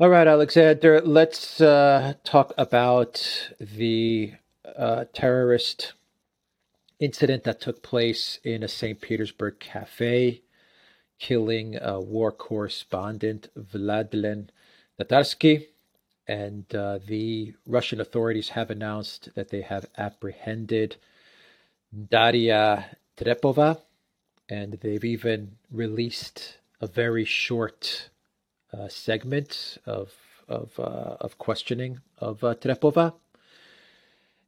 All right, Alexander, let's uh, talk about the uh, terrorist incident that took place in a St. Petersburg cafe, killing a war correspondent Vladlen Tatarsky. And uh, the Russian authorities have announced that they have apprehended Daria Trepova, and they've even released a very short uh, segment of of uh, of questioning of uh, Trepova,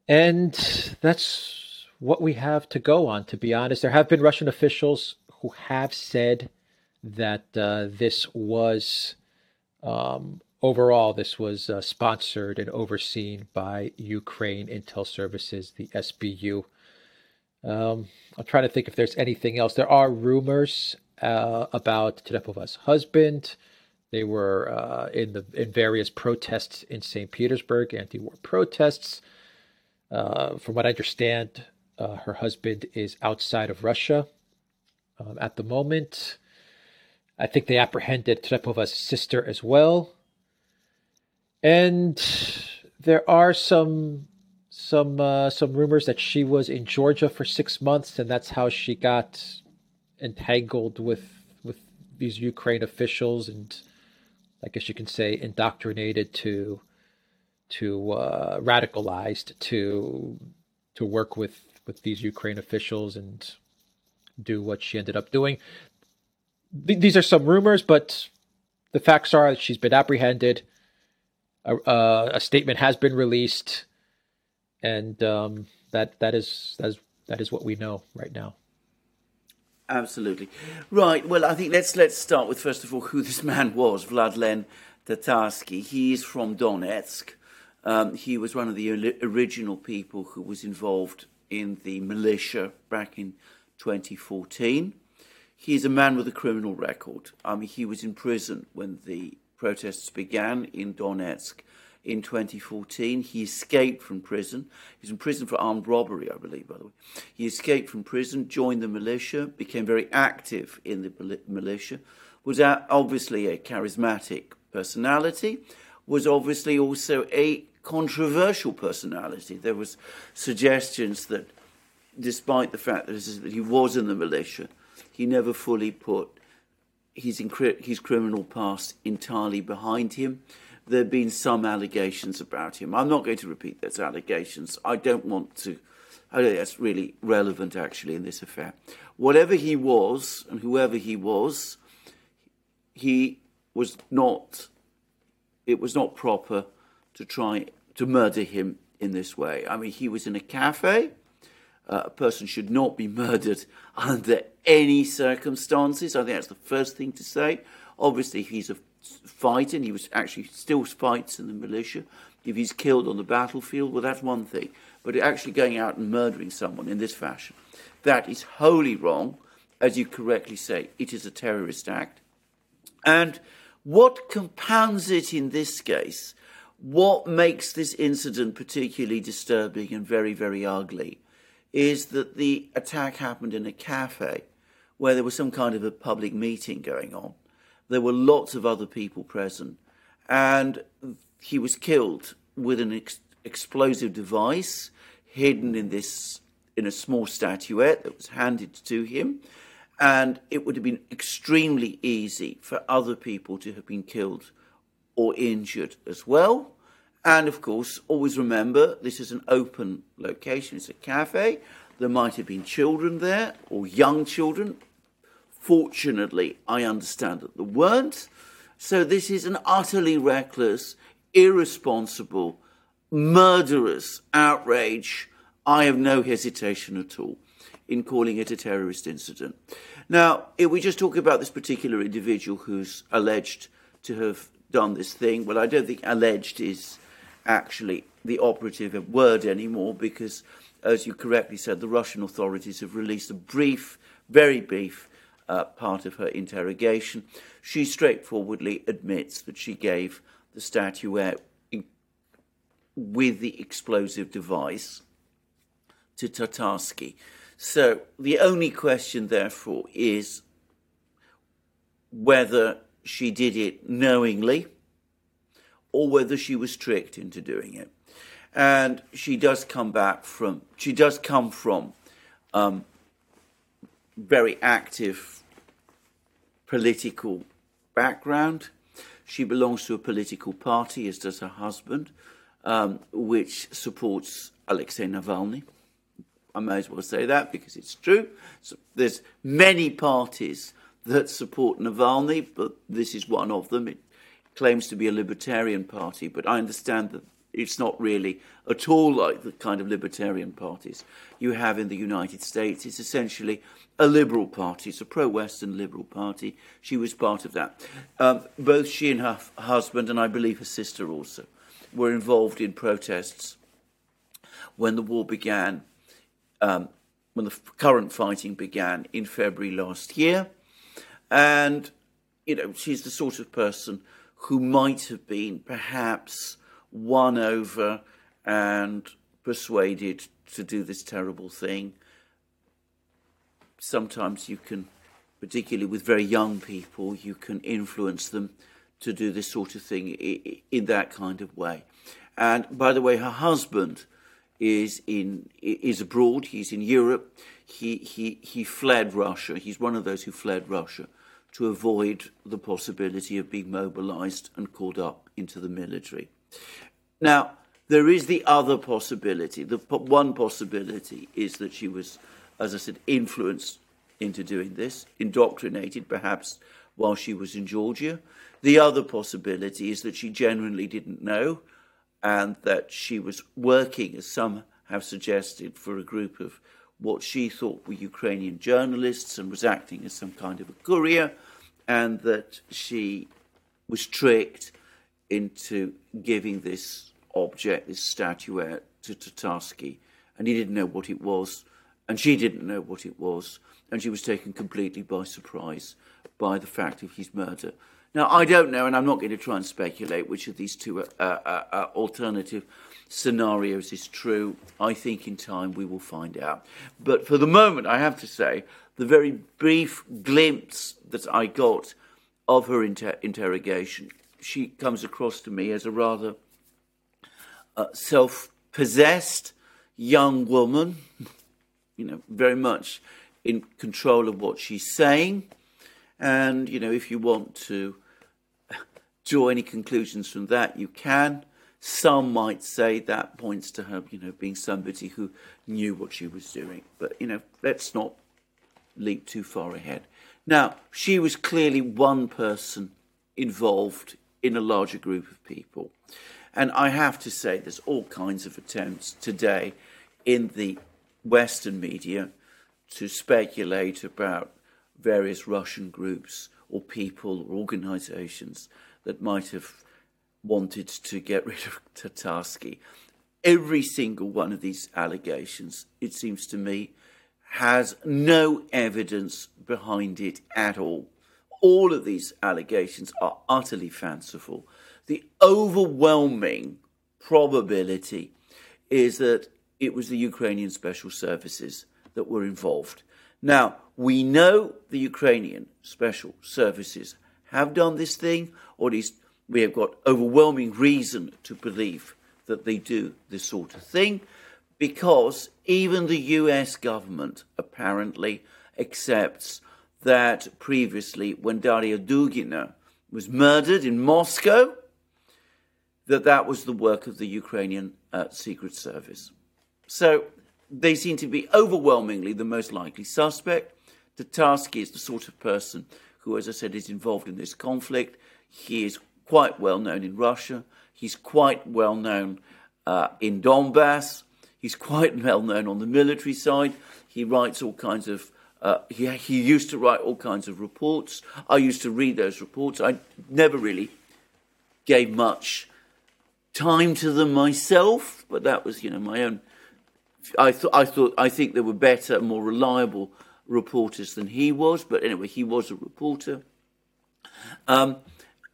and that's what we have to go on. To be honest, there have been Russian officials who have said that uh, this was um, overall this was uh, sponsored and overseen by Ukraine Intel Services, the SBU. Um, I'm trying to think if there's anything else. There are rumors uh, about Trepova's husband. They were uh, in the in various protests in St. Petersburg, anti-war protests. Uh, from what I understand, uh, her husband is outside of Russia um, at the moment. I think they apprehended Trepova's sister as well, and there are some some uh, some rumors that she was in Georgia for six months, and that's how she got entangled with with these Ukraine officials and I guess you can say indoctrinated to to uh, radicalized to to work with with these Ukraine officials and do what she ended up doing. Th- these are some rumors, but the facts are that she's been apprehended. A, uh, a statement has been released, and um, that that is that is that is what we know right now. Absolutely. Right. Well, I think let's let's start with first of all who this man was, Vladlen Tatarsky. He is from Donetsk. Um, he was one of the original people who was involved in the militia back in 2014. He is a man with a criminal record. I mean, he was in prison when the protests began in Donetsk in 2014. He escaped from prison. He was in prison for armed robbery, I believe, by the way. He escaped from prison, joined the militia, became very active in the militia, was obviously a charismatic personality, was obviously also a controversial personality. There was suggestions that despite the fact that he was in the militia, he never fully put his, his criminal past entirely behind him there have been some allegations about him. I'm not going to repeat those allegations. I don't want to. I don't think that's really relevant, actually, in this affair. Whatever he was, and whoever he was, he was not. It was not proper to try to murder him in this way. I mean, he was in a cafe. Uh, a person should not be murdered under any circumstances. I think that's the first thing to say. Obviously, he's a fighting. He was actually still fights in the militia. If he's killed on the battlefield, well, that's one thing. But actually going out and murdering someone in this fashion, that is wholly wrong. As you correctly say, it is a terrorist act. And what compounds it in this case, what makes this incident particularly disturbing and very, very ugly, is that the attack happened in a cafe where there was some kind of a public meeting going on there were lots of other people present, and he was killed with an ex- explosive device hidden in this in a small statuette that was handed to him. And it would have been extremely easy for other people to have been killed or injured as well. And of course, always remember this is an open location, it's a cafe. There might have been children there or young children, Fortunately, I understand that there weren't. So this is an utterly reckless, irresponsible, murderous outrage. I have no hesitation at all in calling it a terrorist incident. Now, if we just talk about this particular individual who's alleged to have done this thing, well, I don't think alleged is actually the operative word anymore because, as you correctly said, the Russian authorities have released a brief, very brief uh, part of her interrogation, she straightforwardly admits that she gave the statuette with the explosive device to Tatarsky. So the only question, therefore, is whether she did it knowingly or whether she was tricked into doing it. And she does come back from, she does come from um, very active political background. She belongs to a political party, as does her husband, um, which supports Alexei Navalny. I may as well say that because it's true. So there's many parties that support Navalny, but this is one of them. It claims to be a libertarian party, but I understand that it's not really at all like the kind of libertarian parties you have in the United States. It's essentially a liberal party. It's a pro-Western liberal party. She was part of that. Um, both she and her husband, and I believe her sister also, were involved in protests when the war began, um, when the current fighting began in February last year. And, you know, she's the sort of person who might have been perhaps won over and persuaded to do this terrible thing. Sometimes you can, particularly with very young people, you can influence them to do this sort of thing in that kind of way. And by the way, her husband is in is abroad. He's in Europe. He he he fled Russia. He's one of those who fled Russia to avoid the possibility of being mobilized and called up into the military. Now, there is the other possibility. The one possibility is that she was, as I said, influenced into doing this, indoctrinated perhaps while she was in Georgia. The other possibility is that she genuinely didn't know and that she was working, as some have suggested, for a group of what she thought were Ukrainian journalists and was acting as some kind of a courier, and that she was tricked into giving this object, this statuette, to Tatarsky, and he didn't know what it was, and she didn't know what it was, and she was taken completely by surprise by the fact of his murder. Now, I don't know, and I'm not going to try and speculate which of these two uh, uh, uh, alternative scenarios is true. I think in time we will find out. But for the moment, I have to say, the very brief glimpse that I got of her inter- interrogation, she comes across to me as a rather uh, self possessed young woman, you know, very much in control of what she's saying. And, you know, if you want to draw any conclusions from that, you can. Some might say that points to her, you know, being somebody who knew what she was doing. But, you know, let's not leap too far ahead. Now, she was clearly one person involved in a larger group of people. And I have to say, there's all kinds of attempts today in the Western media to speculate about various Russian groups or people or organizations that might have wanted to get rid of Tatarsky. Every single one of these allegations, it seems to me, has no evidence behind it at all. All of these allegations are utterly fanciful. The overwhelming probability is that it was the Ukrainian special services that were involved. Now, we know the Ukrainian special services have done this thing, or at least we have got overwhelming reason to believe that they do this sort of thing, because even the US government apparently accepts that previously, when Daria Dugina was murdered in Moscow, that that was the work of the Ukrainian uh, Secret Service. So they seem to be overwhelmingly the most likely suspect. Tatarsky is the sort of person who, as I said, is involved in this conflict. He is quite well known in Russia. He's quite well known uh, in Donbass. He's quite well known on the military side. He writes all kinds of. Uh, he, he used to write all kinds of reports. I used to read those reports. I never really gave much time to them myself, but that was, you know, my own. I I thought, I think there were better, more reliable reporters than he was. But anyway, he was a reporter. Um,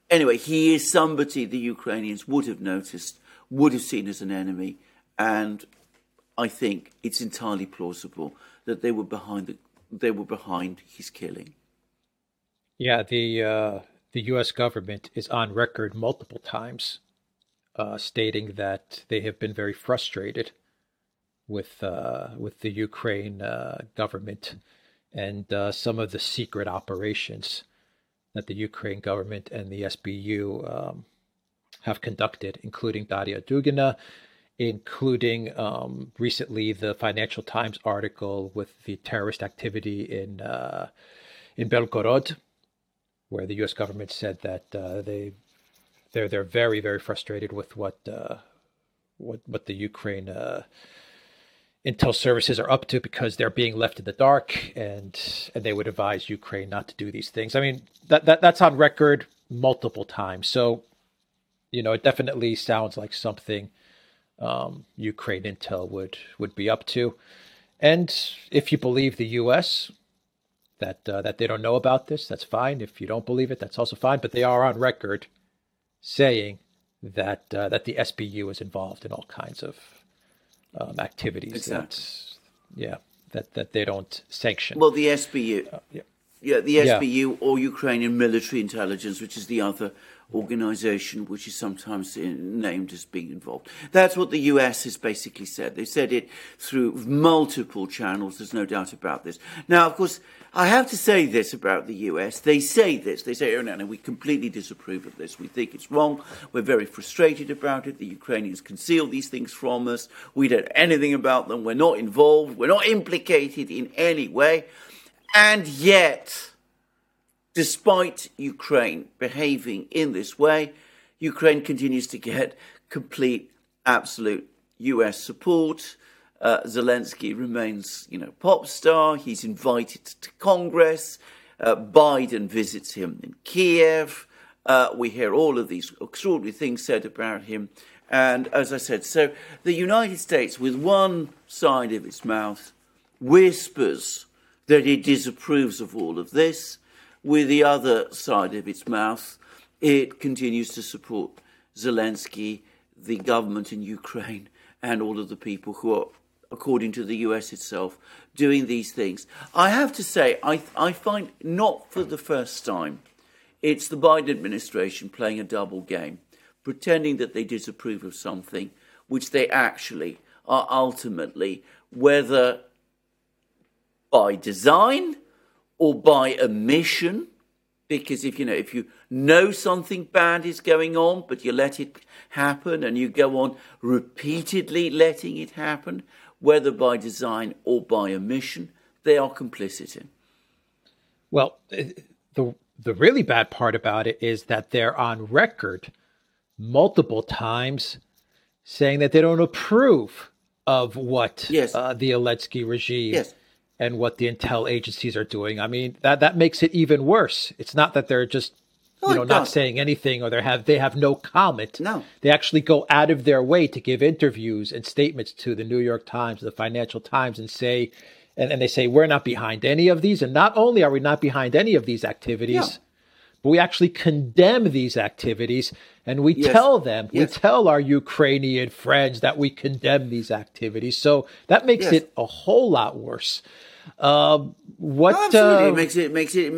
anyway, he is somebody the Ukrainians would have noticed, would have seen as an enemy, and I think it's entirely plausible that they were behind the, they were behind his killing. Yeah, the uh, the U.S. government is on record multiple times uh, stating that they have been very frustrated with uh, with the Ukraine uh, government and uh, some of the secret operations that the Ukraine government and the SBU um, have conducted, including Daria Dugina, including um, recently the Financial Times article with the terrorist activity in uh, in Belgorod, where the U.S. government said that uh, they they're they're very very frustrated with what uh, what what the Ukraine uh, intel services are up to because they're being left in the dark and and they would advise Ukraine not to do these things. I mean that, that that's on record multiple times. So you know it definitely sounds like something um, Ukraine intel would would be up to. And if you believe the U.S. that uh, that they don't know about this, that's fine. If you don't believe it, that's also fine. But they are on record saying that uh, that the SBU is involved in all kinds of um, activities exactly. that yeah that that they don't sanction. Well, the SBU, uh, yeah. Yeah, the SBU yeah. or Ukrainian military intelligence, which is the other organization which is sometimes named as being involved. That's what the US has basically said. They said it through multiple channels, there's no doubt about this. Now, of course, I have to say this about the US. They say this. They say, oh, no, no, we completely disapprove of this. We think it's wrong. We're very frustrated about it. The Ukrainians conceal these things from us. We don't know anything about them. We're not involved. We're not implicated in any way. And yet, despite Ukraine behaving in this way, Ukraine continues to get complete, absolute US support. Uh, Zelensky remains, you know, pop star. He's invited to Congress. Uh, Biden visits him in Kiev. Uh, we hear all of these extraordinary things said about him. And as I said, so the United States, with one side of its mouth, whispers that it disapproves of all of this. With the other side of its mouth, it continues to support Zelensky, the government in Ukraine, and all of the people who are according to the US itself, doing these things. I have to say, I, I find not for the first time, it's the Biden administration playing a double game, pretending that they disapprove of something which they actually are ultimately, whether by design or by omission, because if you know if you know something bad is going on but you let it happen and you go on repeatedly letting it happen whether by design or by omission, they are complicit in. Well, the the really bad part about it is that they're on record multiple times saying that they don't approve of what yes. uh, the Zelensky regime yes. And what the intel agencies are doing. I mean, that that makes it even worse. It's not that they're just you know, not saying anything or they have they have no comment. No. They actually go out of their way to give interviews and statements to the New York Times, the Financial Times, and say and, and they say we're not behind any of these. And not only are we not behind any of these activities, yeah. but we actually condemn these activities and we yes. tell them, yes. we tell our Ukrainian friends that we condemn these activities. So that makes yes. it a whole lot worse. Uh, what absolutely uh, it makes it makes it.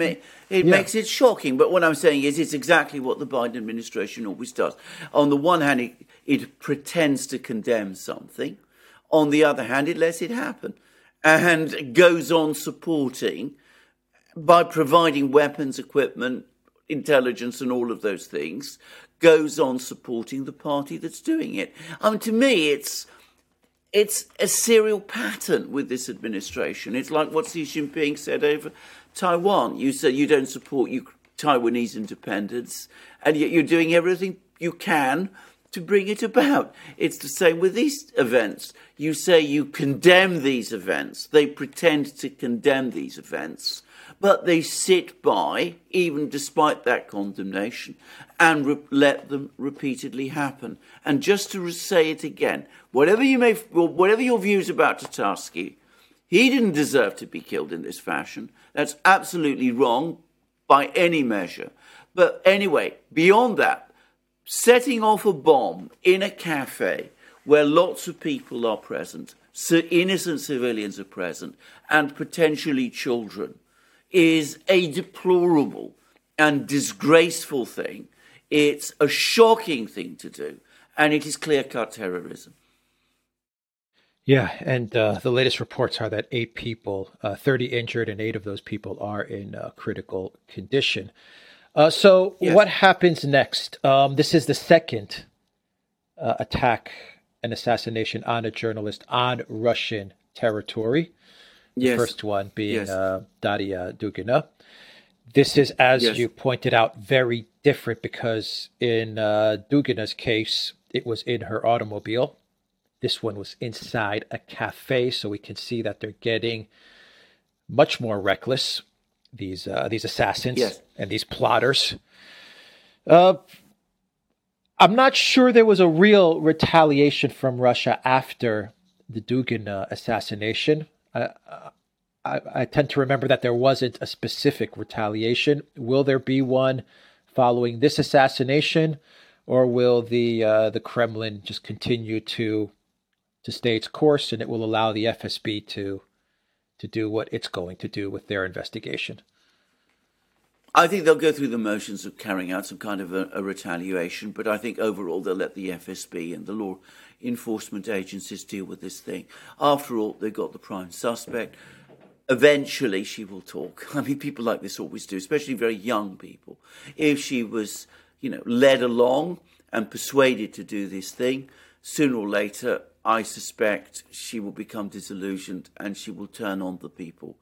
It yeah. makes it shocking. But what I'm saying is, it's exactly what the Biden administration always does. On the one hand, it, it pretends to condemn something. On the other hand, it lets it happen and goes on supporting by providing weapons, equipment, intelligence, and all of those things, goes on supporting the party that's doing it. I mean, to me, it's it's a serial pattern with this administration. It's like what Xi Jinping said over Taiwan. You say you don't support you, Taiwanese independence, and yet you're doing everything you can to bring it about. It's the same with these events. You say you condemn these events. They pretend to condemn these events, but they sit by, even despite that condemnation, and re- let them repeatedly happen. And just to say it again, whatever you may, whatever your views about Tatarsky, he didn't deserve to be killed in this fashion. That's absolutely wrong by any measure. But anyway, beyond that, setting off a bomb in a cafe where lots of people are present, so innocent civilians are present, and potentially children, is a deplorable and disgraceful thing. It's a shocking thing to do. and it is clear cut terrorism. Yeah, and uh, the latest reports are that eight people, uh, 30 injured, and eight of those people are in uh, critical condition. Uh, so, yes. what happens next? Um, this is the second uh, attack and assassination on a journalist on Russian territory. The yes. first one being yes. Uh, Daria Dugina. This is, as you pointed out, very different because in Dugina's case, it was in her automobile this one was inside a cafe, so we can see that they're getting much more reckless. These uh, these assassins yes. and these plotters. Uh, I'm not sure there was a real retaliation from Russia after the Dugin uh, assassination. I, I, tend to remember that there wasn't a specific retaliation. Will there be one following this assassination, or will the uh, the Kremlin just continue to to stay its course, and it will allow the FSB to to do what it's going to do with their investigation. I think they'll go through the motions of carrying out some kind of a, a, retaliation, but I think overall they'll let the FSB and the law enforcement agencies deal with this thing. After all, they've got the prime suspect. Eventually, she will talk. I mean, people like this always do, especially very young people. If she was, you know, led along and persuaded to do this thing, sooner or later I suspect she will become disillusioned and she will turn on the people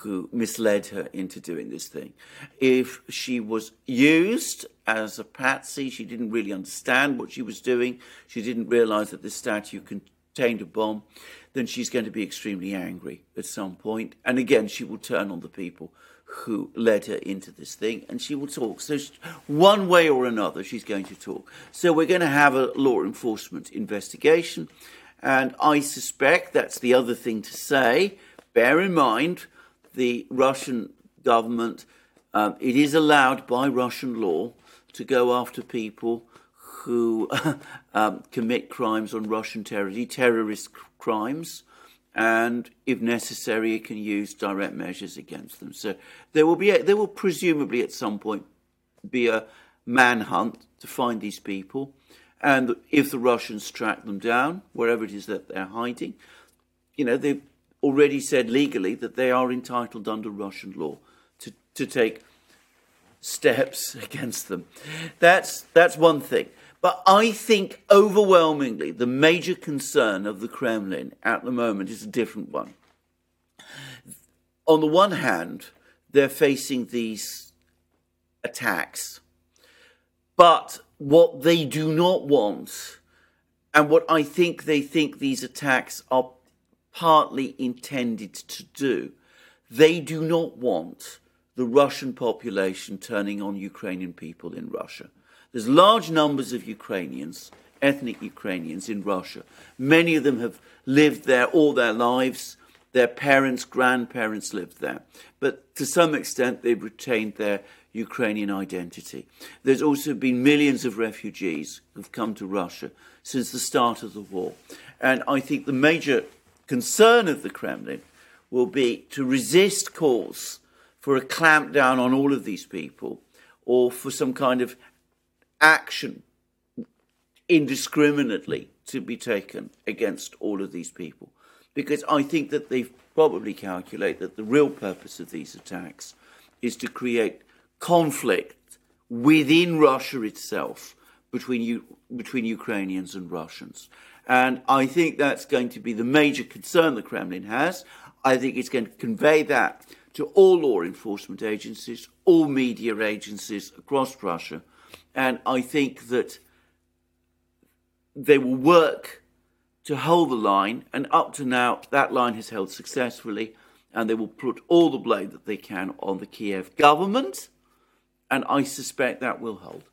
who misled her into doing this thing. If she was used as a patsy, she didn't really understand what she was doing, she didn't realize that this statue contained a bomb, then she's going to be extremely angry at some point. And again, she will turn on the people who led her into this thing, and she will talk. So, one way or another, she's going to talk. So, we're going to have a law enforcement investigation, and I suspect that's the other thing to say. Bear in mind, the Russian government, um, it is allowed by Russian law to go after people who um, commit crimes on Russian territory, terrorist crimes and if necessary, it can use direct measures against them. So there will be a, there will presumably at some point be a manhunt to find these people, and if the Russians track them down wherever it is that they're hiding, you know they've already said legally that they are entitled under Russian law to to take steps against them. That's that's one thing. But I think overwhelmingly the major concern of the Kremlin at the moment is a different one. On the one hand, they're facing these attacks, but what they do not want, and what I think they think these attacks are partly intended to do, they do not want the Russian population turning on Ukrainian people in Russia. There's large numbers of Ukrainians, ethnic Ukrainians in Russia. Many of them have lived there all their lives. Their parents, grandparents lived there. But to some extent, they've retained their Ukrainian identity. There's also been millions of refugees who've come to Russia since the start of the war. And I think the major concern of the Kremlin will be to resist calls for a clampdown on all of these people or for some kind of action indiscriminately to be taken against all of these people. Because I think that they probably calculate that the real purpose of these attacks is to create conflict within Russia itself between, U- between Ukrainians and Russians. And I think that's going to be the major concern the Kremlin has. I think it's going to convey that to all law enforcement agencies, all media agencies across Russia, and I think that they will work to hold the line, and up to now, that line has held successfully, and they will put all the blame that they can on the Kiev government, and I suspect that will hold.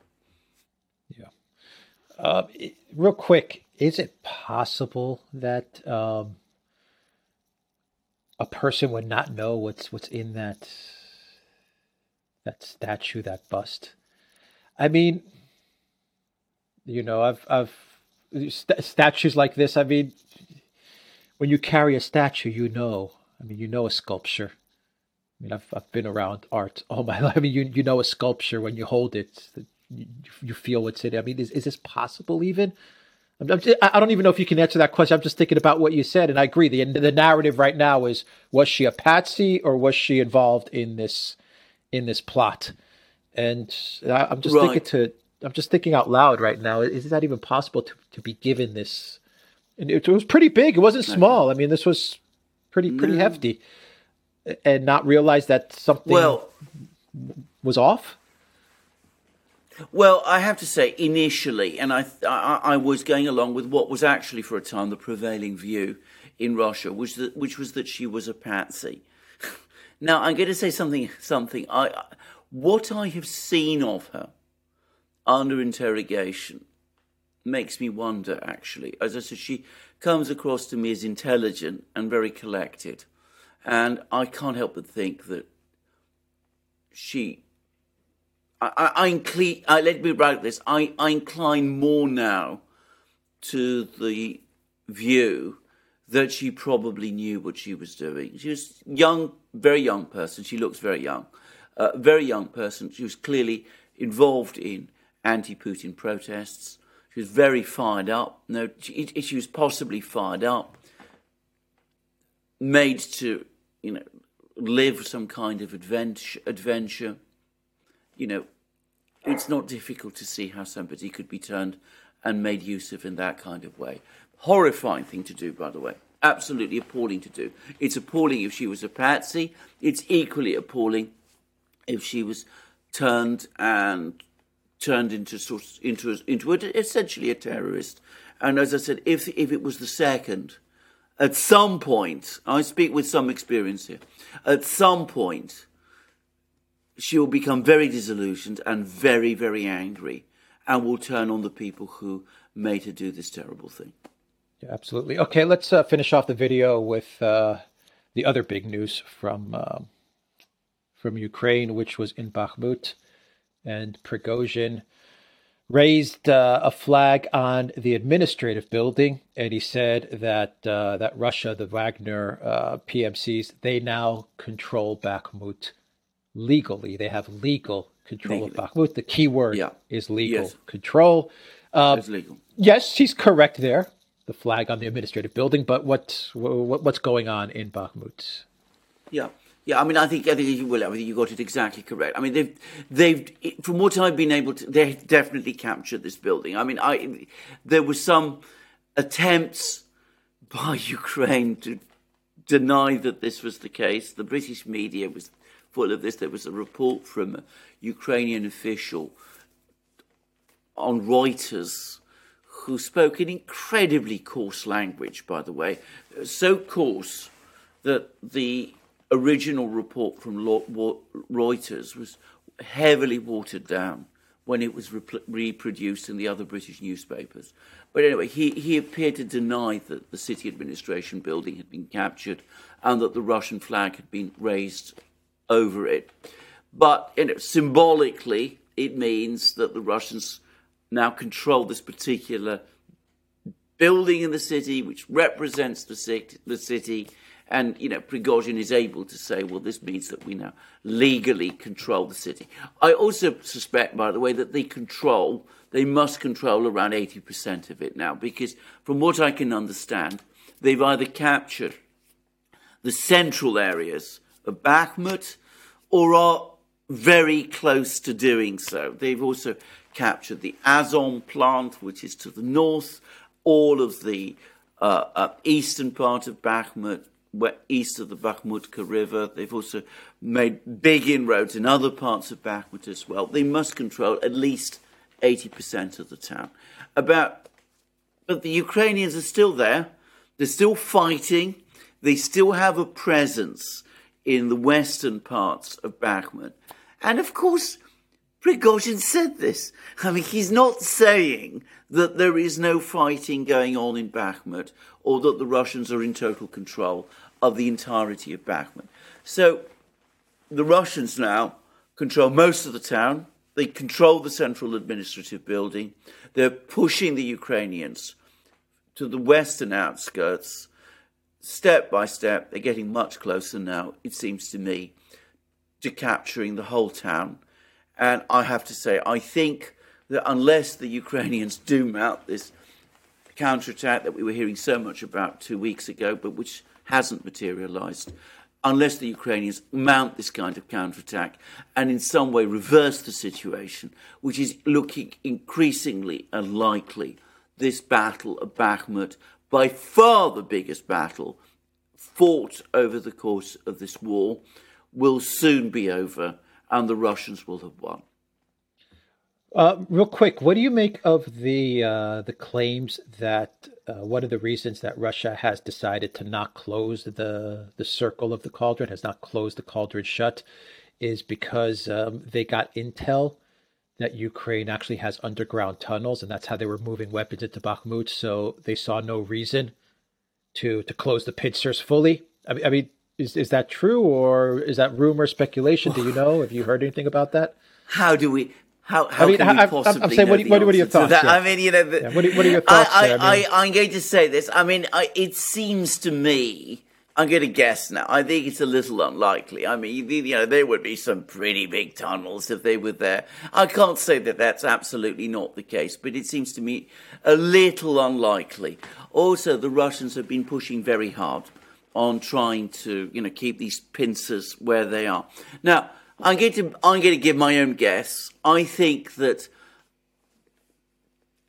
Yeah. Uh, real quick, is it possible that um, a person would not know what's what's in that that statue, that bust? I mean, you know, I've I've st- statues like this. I mean, when you carry a statue, you know. I mean, you know a sculpture. I mean, I've I've been around art all my life. I mean, you you know a sculpture when you hold it, you, you feel what's in it. I mean, is is this possible even? I don't even know if you can answer that question. I'm just thinking about what you said, and I agree. the The narrative right now is: was she a patsy, or was she involved in this in this plot? And I'm just right. thinking to I'm just thinking out loud right now. Is that even possible to to be given this? And it, it was pretty big. It wasn't small. I mean, this was pretty pretty no. hefty, and not realize that something well was off. Well, I have to say, initially, and I, I, I, was going along with what was actually for a time the prevailing view in Russia, which, that, which was that she was a patsy. now, I'm going to say something. Something. I, what I have seen of her under interrogation makes me wonder. Actually, as I said, she comes across to me as intelligent and very collected, and I can't help but think that she I, I, incline, I, let me write this. I, I incline more now to the view that she probably knew what she was doing. She was young, very young person. She looks very young, uh, very young person. She was clearly involved in anti-Putin protests. She was very fired up. No, she, she was possibly fired up, made to, you know, live some kind of adventure. adventure you know, it's not difficult to see how somebody could be turned and made use of in that kind of way. Horrifying thing to do, by the way. Absolutely appalling to do. It's appalling if she was a patsy. It's equally appalling if she was turned and turned into sort of, into into a, essentially a terrorist. And as I said, if if it was the second, at some point, I speak with some experience here. At some point, she will become very disillusioned and very, very angry and will turn on the people who made her do this terrible thing. Yeah, absolutely. Okay, let's uh, finish off the video with uh, the other big news from uh, from Ukraine, which was in Bakhmut, and Prigozhin raised uh, a flag on the administrative building, and he said that uh, that Russia, the Wagner uh, PMCs, they now control Bakhmut legally. They have legal control Legally. of Bakhmut. The key word yeah. is legal yes. control. Um, legal. Yes, he's correct there. The flag on the administrative building, but what, what what's going on in Bakhmut? Yeah. Yeah, I mean, I think I think well, I think you got it exactly correct. I mean, they've they've from what I've been able to, they definitely captured this building. I mean, I there were some attempts by Ukraine to deny that this was the case. The British media was full of this. There was a report from a Ukrainian official on Reuters who spoke in incredibly coarse language, by the way, so coarse that the original report from Reuters was heavily watered down when it was reproduced in the other British newspapers. But anyway, he, he appeared to deny that the city administration building had been captured and that the Russian flag had been raised over it. But you know, symbolically, it means that the Russians now control this particular building in the city, which represents the city, the city. And, you know, Prigozhin is able to say, well, this means that we now legally control the city. I also suspect, by the way, that they control, they must control around 80% of it now, because from what I can understand, they've either captured the central areas Bakhmut or are very close to doing so. They've also captured the Azom plant, which is to the north, all of the uh, uh, eastern part of Bakhmut, east of the Bakhmutka River. They've also made big inroads in other parts of Bakhmut as well. They must control at least 80% of the town. About, but the Ukrainians are still there. They're still fighting. They still have a presence in the western parts of Bakhmut. And of course, Prigozhin said this. I mean, he's not saying that there is no fighting going on in Bakhmut or that the Russians are in total control of the entirety of Bakhmut. So the Russians now control most of the town. They control the central administrative building. They're pushing the Ukrainians to the western outskirts step by step, they're getting much closer now, it seems to me, to capturing the whole town. And I have to say, I think that unless the Ukrainians do mount this counterattack that we were hearing so much about two weeks ago, but which hasn't materialized unless the Ukrainians mount this kind of counterattack and in some way reverse the situation, which is looking increasingly unlikely. This battle of Bakhmut, by far the biggest battle fought over the course of this war, will soon be over and the Russians will have won. Uh, real quick, what do you make of the uh, the claims that uh, one of the reasons that Russia has decided to not close the the circle of the cauldron, has not closed the cauldron shut, is because um, they got intel that Ukraine actually has underground tunnels, and that's how they were moving weapons into Bakhmut. So they saw no reason to to close the pincers fully. I mean, I mean, is is that true, or is that rumor, speculation? Do you know? Have you heard anything about that? How do we? How, how I mean, can we possibly I'm, saying, what, what, what, are your thoughts? Yeah. I mean, you know, the, yeah. what, are, what, are, your thoughts? I, I, I, am going to say this. I mean, I, it seems to me, I'm going to guess now. I think it's a little unlikely. I mean, you know, there would be some pretty big tunnels if they were there. I can't say that that's absolutely not the case, but it seems to me a little unlikely. Also, the Russians have been pushing very hard on trying to, you know, keep these pincers where they are. Now, I'm going to I'm going to give my own guess. I think that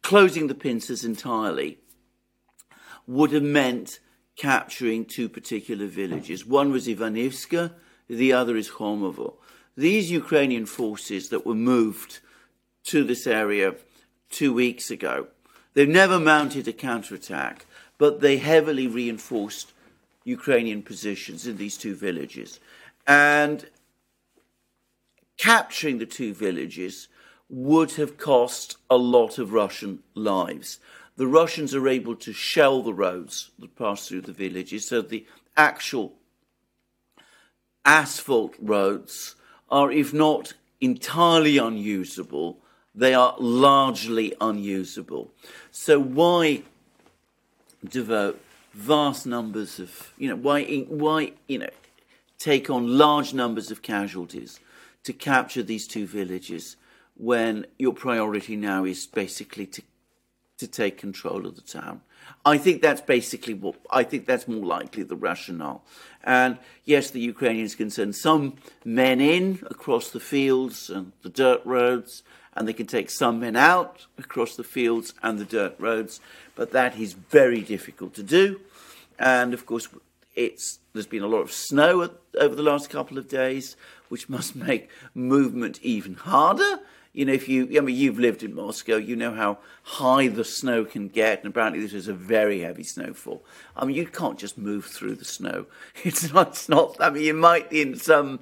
closing the pincers entirely would have meant capturing two particular villages. One was Ivanivska, the other is Khromovo. These Ukrainian forces that were moved to this area two weeks ago, they've never mounted a counterattack, but they heavily reinforced Ukrainian positions in these two villages. And capturing the two villages would have cost a lot of Russian lives. The Russians are able to shell the roads that pass through the villages, so the actual asphalt roads are, if not entirely unusable, they are largely unusable. So why devote vast numbers of, you know, why, why, you know, take on large numbers of casualties to capture these two villages when your priority now is basically to to take control of the town. I think that's basically what I think that's more likely the rationale. And yes, the Ukrainians can send some men in across the fields and the dirt roads, and they can take some men out across the fields and the dirt roads, but that is very difficult to do. And of course, it's there's been a lot of snow over the last couple of days which must make movement even harder. You know, if you, I mean, you've lived in Moscow, you know how high the snow can get, and apparently this is a very heavy snowfall. I mean, you can't just move through the snow. It's not, it's not, I mean, you might in some,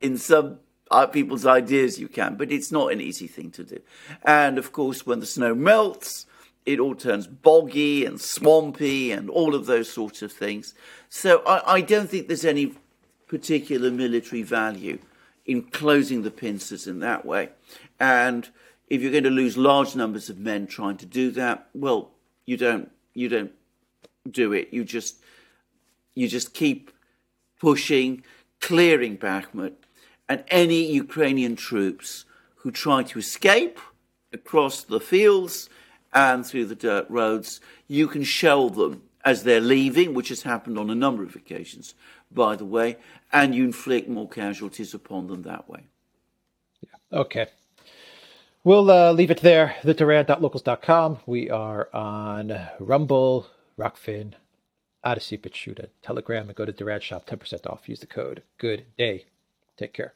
in some uh, people's ideas you can, but it's not an easy thing to do. And of course, when the snow melts, it all turns boggy and swampy and all of those sorts of things. So I, I don't think there's any particular military value in closing the pincers in that way. And if you're going to lose large numbers of men trying to do that, well, you don't you don't do it. You just you just keep pushing, clearing Bakhmut, and any Ukrainian troops who try to escape across the fields and through the dirt roads, you can shell them as they're leaving, which has happened on a number of occasions, by the way, and you inflict more casualties upon them that way. Yeah. Okay. We'll uh, leave it there. TheDuran.locals.com. We are on Rumble, Rokfin, Odysee, BitChute, Telegram, and go to Duran Shop. 10% off. Use the code. Good day. Take care.